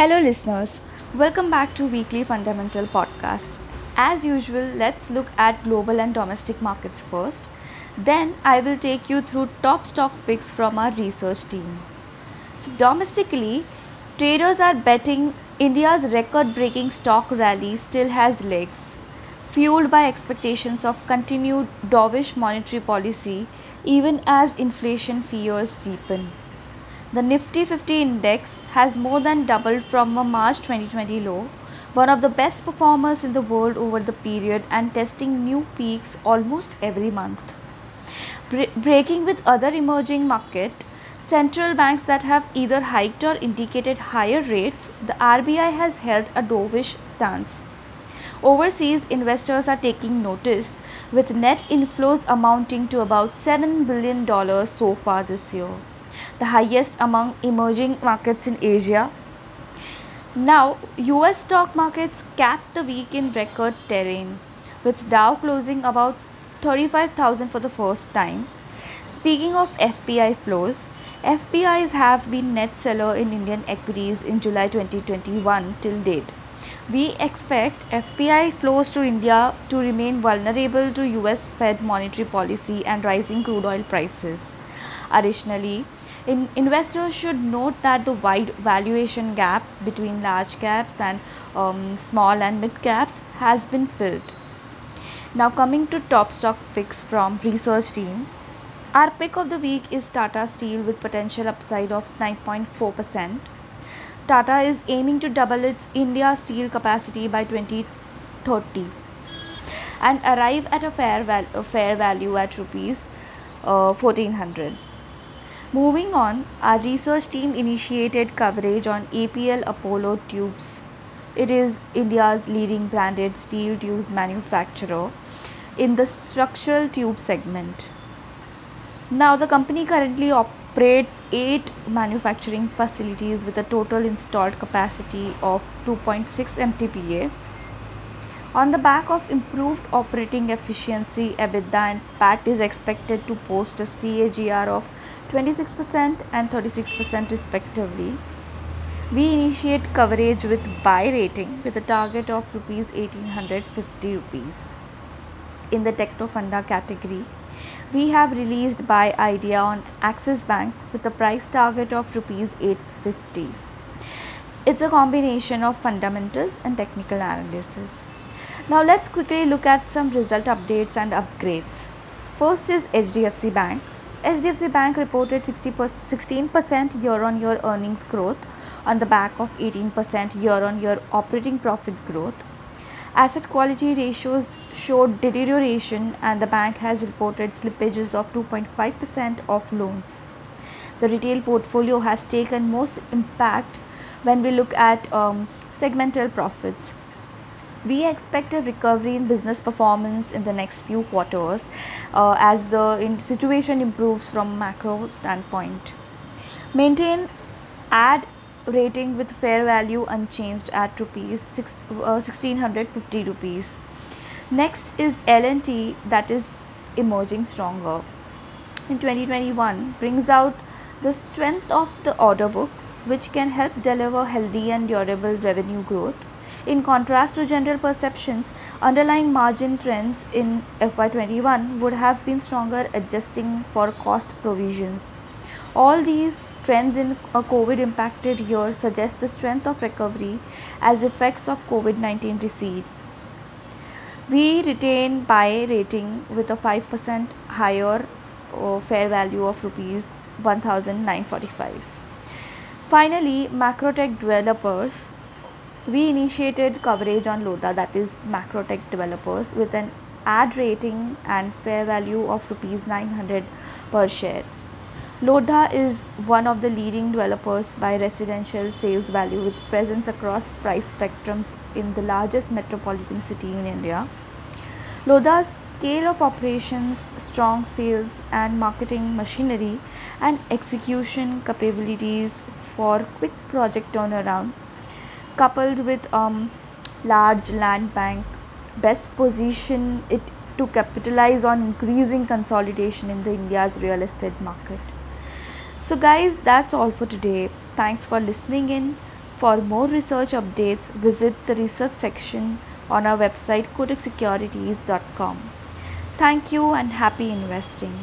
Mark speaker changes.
Speaker 1: Hello, listeners. Welcome back to Weekly Fundamental Podcast. As usual, let's look at global and domestic markets first. Then, I will take you through top stock picks from our research team. So, domestically, traders are betting India's record breaking stock rally still has legs, fueled by expectations of continued dovish monetary policy even as inflation fears deepen. The Nifty 50 index has more than doubled from a March 2020 low, one of the best performers in the world over the period and testing new peaks almost every month. Bre- breaking with other emerging market central banks that have either hiked or indicated higher rates, the RBI has held a dovish stance. Overseas investors are taking notice with net inflows amounting to about $7 billion so far this year the highest among emerging markets in Asia. Now, US stock markets capped the week in record terrain, with Dow closing about 35,000 for the first time. Speaking of FPI flows, FPIs have been net seller in Indian equities in July 2021 till date. We expect FPI flows to India to remain vulnerable to US Fed monetary policy and rising crude oil prices. Additionally, in investors should note that the wide valuation gap between large caps and um, small and mid caps has been filled. Now coming to top stock picks from research team. Our pick of the week is Tata Steel with potential upside of 9.4%. Tata is aiming to double its India steel capacity by 2030 and arrive at a fair, val- fair value at rupees uh, 1400. Moving on, our research team initiated coverage on APL Apollo Tubes. It is India's leading branded steel tubes manufacturer in the structural tube segment. Now, the company currently operates eight manufacturing facilities with a total installed capacity of 2.6 MTPA. On the back of improved operating efficiency, EBITDA and PAT is expected to post a CAGR of 26% and 36% respectively. We initiate coverage with buy rating with a target of rupees 1850 rupees. In the Techno Funda category, we have released buy idea on Axis Bank with a price target of rupees 850. It's a combination of fundamentals and technical analysis. Now let's quickly look at some result updates and upgrades. First is HDFC Bank HDFC Bank reported 16% year on year earnings growth on the back of 18% year on year operating profit growth. Asset quality ratios showed deterioration and the bank has reported slippages of 2.5% of loans. The retail portfolio has taken most impact when we look at um, segmental profits. We expect a recovery in business performance in the next few quarters uh, as the situation improves from macro standpoint. Maintain add rating with fair value unchanged at rupees 6, uh, 1650 rupees. Next is L&T that is emerging stronger. In 2021 brings out the strength of the order book which can help deliver healthy and durable revenue growth in contrast to general perceptions, underlying margin trends in FY21 would have been stronger adjusting for cost provisions. All these trends in a COVID impacted year suggest the strength of recovery as effects of COVID 19 recede. We retain buy rating with a 5% higher uh, fair value of rupees 1945. Finally, Macrotech developers we initiated coverage on Lodha that is Macrotech developers with an add rating and fair value of rupees 900 per share. Lodha is one of the leading developers by residential sales value with presence across price spectrums in the largest metropolitan city in India. Lodha's scale of operations, strong sales and marketing machinery and execution capabilities for quick project turnaround coupled with um, large land bank best position it to capitalize on increasing consolidation in the India's real estate market. So guys that's all for today. Thanks for listening in. For more research updates, visit the research section on our website kotaksecurities.com. Thank you and happy investing.